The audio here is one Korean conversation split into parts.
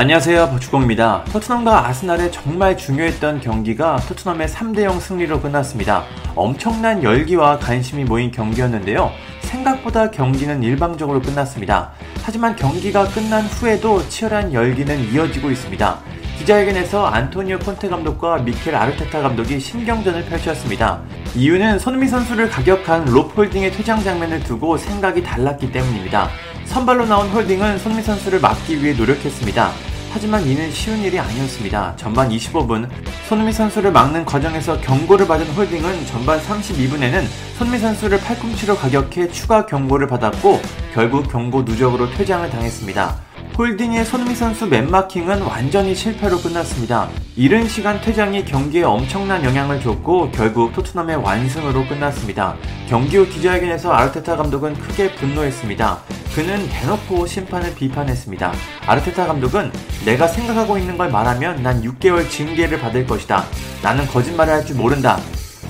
안녕하세요 버추공입니다. 토트넘과 아스날의 정말 중요했던 경기가 토트넘의 3대0 승리로 끝났습니다. 엄청난 열기와 관심이 모인 경기였는데요. 생각보다 경기는 일방적으로 끝났습니다. 하지만 경기가 끝난 후에도 치열한 열기는 이어지고 있습니다. 기자회견에서 안토니오 콘테 감독과 미켈 아르테타 감독이 신경전을 펼쳤습니다. 이유는 손흥민 선수를 가격한 롭홀딩의 퇴장 장면을 두고 생각이 달랐기 때문입니다. 선발로 나온 홀딩은 손미 선수를 막기 위해 노력했습니다. 하지만 이는 쉬운 일이 아니었습니다. 전반 25분 손흥민 선수를 막는 과정에서 경고를 받은 홀딩은 전반 32분에는 손흥민 선수를 팔꿈치로 가격해 추가 경고를 받았고 결국 경고 누적으로 퇴장을 당했습니다. 홀딩의 손흥민 선수 맨마킹은 완전히 실패로 끝났습니다. 이른 시간 퇴장이 경기에 엄청난 영향을 줬고 결국 토트넘의 완승으로 끝났습니다. 경기 후 기자회견에서 아르테타 감독은 크게 분노했습니다. 그는 대놓고 심판을 비판했습니다. 아르테타 감독은 내가 생각하고 있는 걸 말하면 난 6개월 징계를 받을 것이다. 나는 거짓말을 할 줄 모른다.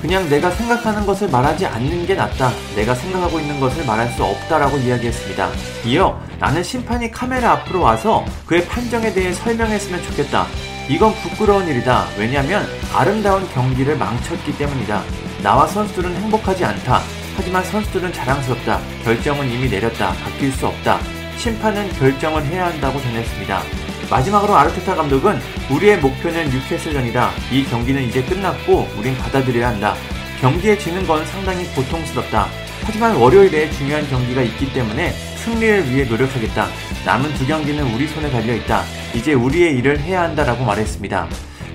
그냥 내가 생각하는 것을 말하지 않는 게 낫다. 내가 생각하고 있는 것을 말할 수 없다라고 이야기했습니다. 이어 나는 심판이 카메라 앞으로 와서 그의 판정에 대해 설명했으면 좋겠다. 이건 부끄러운 일이다. 왜냐하면 아름다운 경기를 망쳤기 때문이다. 나와 선수들은 행복하지 않다. 하지만 선수들은 자랑스럽다. 결정은 이미 내렸다. 바뀔 수 없다. 심판은 결정을 해야 한다고 전했습니다. 마지막으로 아르테타 감독은 우리의 목표는 뉴캐슬전이다. 이 경기는 이제 끝났고 우린 받아들여야 한다. 경기에 지는 건 상당히 고통스럽다. 하지만 월요일에 중요한 경기가 있기 때문에 승리를 위해 노력하겠다. 남은 두 경기는 우리 손에 달려 있다. 이제 우리의 일을 해야 한다라고 말했습니다.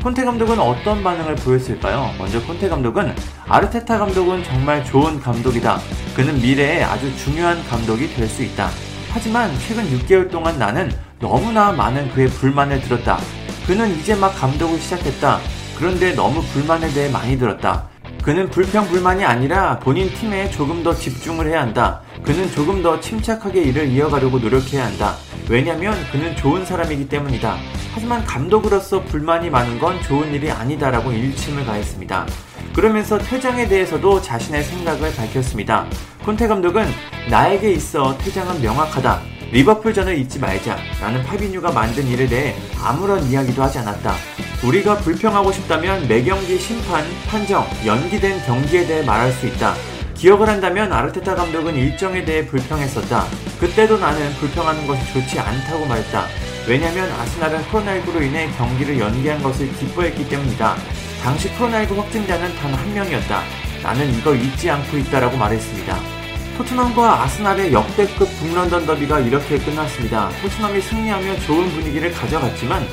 콘테 감독은 어떤 반응을 보였을까요? 먼저 콘테 감독은 아르테타 감독은 정말 좋은 감독이다. 그는 미래에 아주 중요한 감독이 될 수 있다. 하지만 최근 6개월 동안 나는 너무나 많은 그의 불만을 들었다. 그는 이제 막 감독을 시작했다. 그런데 너무 불만에 대해 많이 들었다. 그는 불평 불만이 아니라 본인 팀에 조금 더 집중을 해야 한다. 그는 조금 더 침착하게 일을 이어가려고 노력해야 한다. 왜냐면 그는 좋은 사람이기 때문이다. 하지만 감독으로서 불만이 많은 건 좋은 일이 아니다라고 일침을 가했습니다. 그러면서 퇴장에 대해서도 자신의 생각을 밝혔습니다. 콘테 감독은 나에게 있어 퇴장은 명확하다. 리버풀전을 잊지 말자. 나는 파비뉴가 만든 일에 대해 아무런 이야기도 하지 않았다. 우리가 불평하고 싶다면 매 경기 심판, 판정, 연기된 경기에 대해 말할 수 있다. 기억을 한다면 아르테타 감독은 일정에 대해 불평했었다. 그때도 나는 불평하는 것이 좋지 않다고 말했다. 왜냐면 아스날은 코로나19로 인해 경기를 연기한 것을 기뻐했기 때문이다. 당시 코로나19 확진자는 단 한 명이었다. 나는 이걸 잊지 않고 있다라고 말했습니다. 토트넘과 아스날의 역대급 북런던 더비가 이렇게 끝났습니다. 토트넘이 승리하며 좋은 분위기를 가져갔지만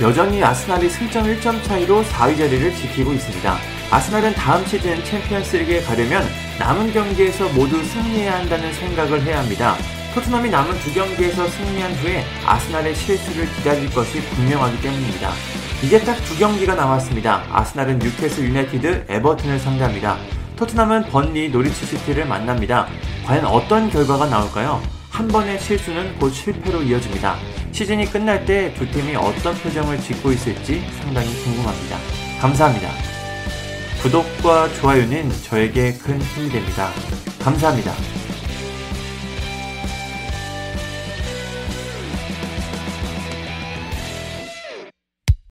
여전히 아스날이 승점 1점 차이로 4위 자리를 지키고 있습니다. 아스날은 다음 시즌 챔피언스리그에 가려면 남은 경기에서 모두 승리해야 한다는 생각을 해야 합니다. 토트넘이 남은 두 경기에서 승리한 후에 아스날의 실수를 기다릴 것이 분명하기 때문입니다. 이제 딱 두 경기가 남았습니다. 아스날은 뉴캐슬 유나이티드, 에버튼을 상대합니다. 토트넘은 번리 노리치 시티를 만납니다. 과연 어떤 결과가 나올까요? 한 번의 실수는 곧 실패로 이어집니다. 시즌이 끝날 때 두 팀이 어떤 표정을 짓고 있을지 상당히 궁금합니다. 감사합니다. 구독과 좋아요는 저에게 큰 힘이 됩니다. 감사합니다.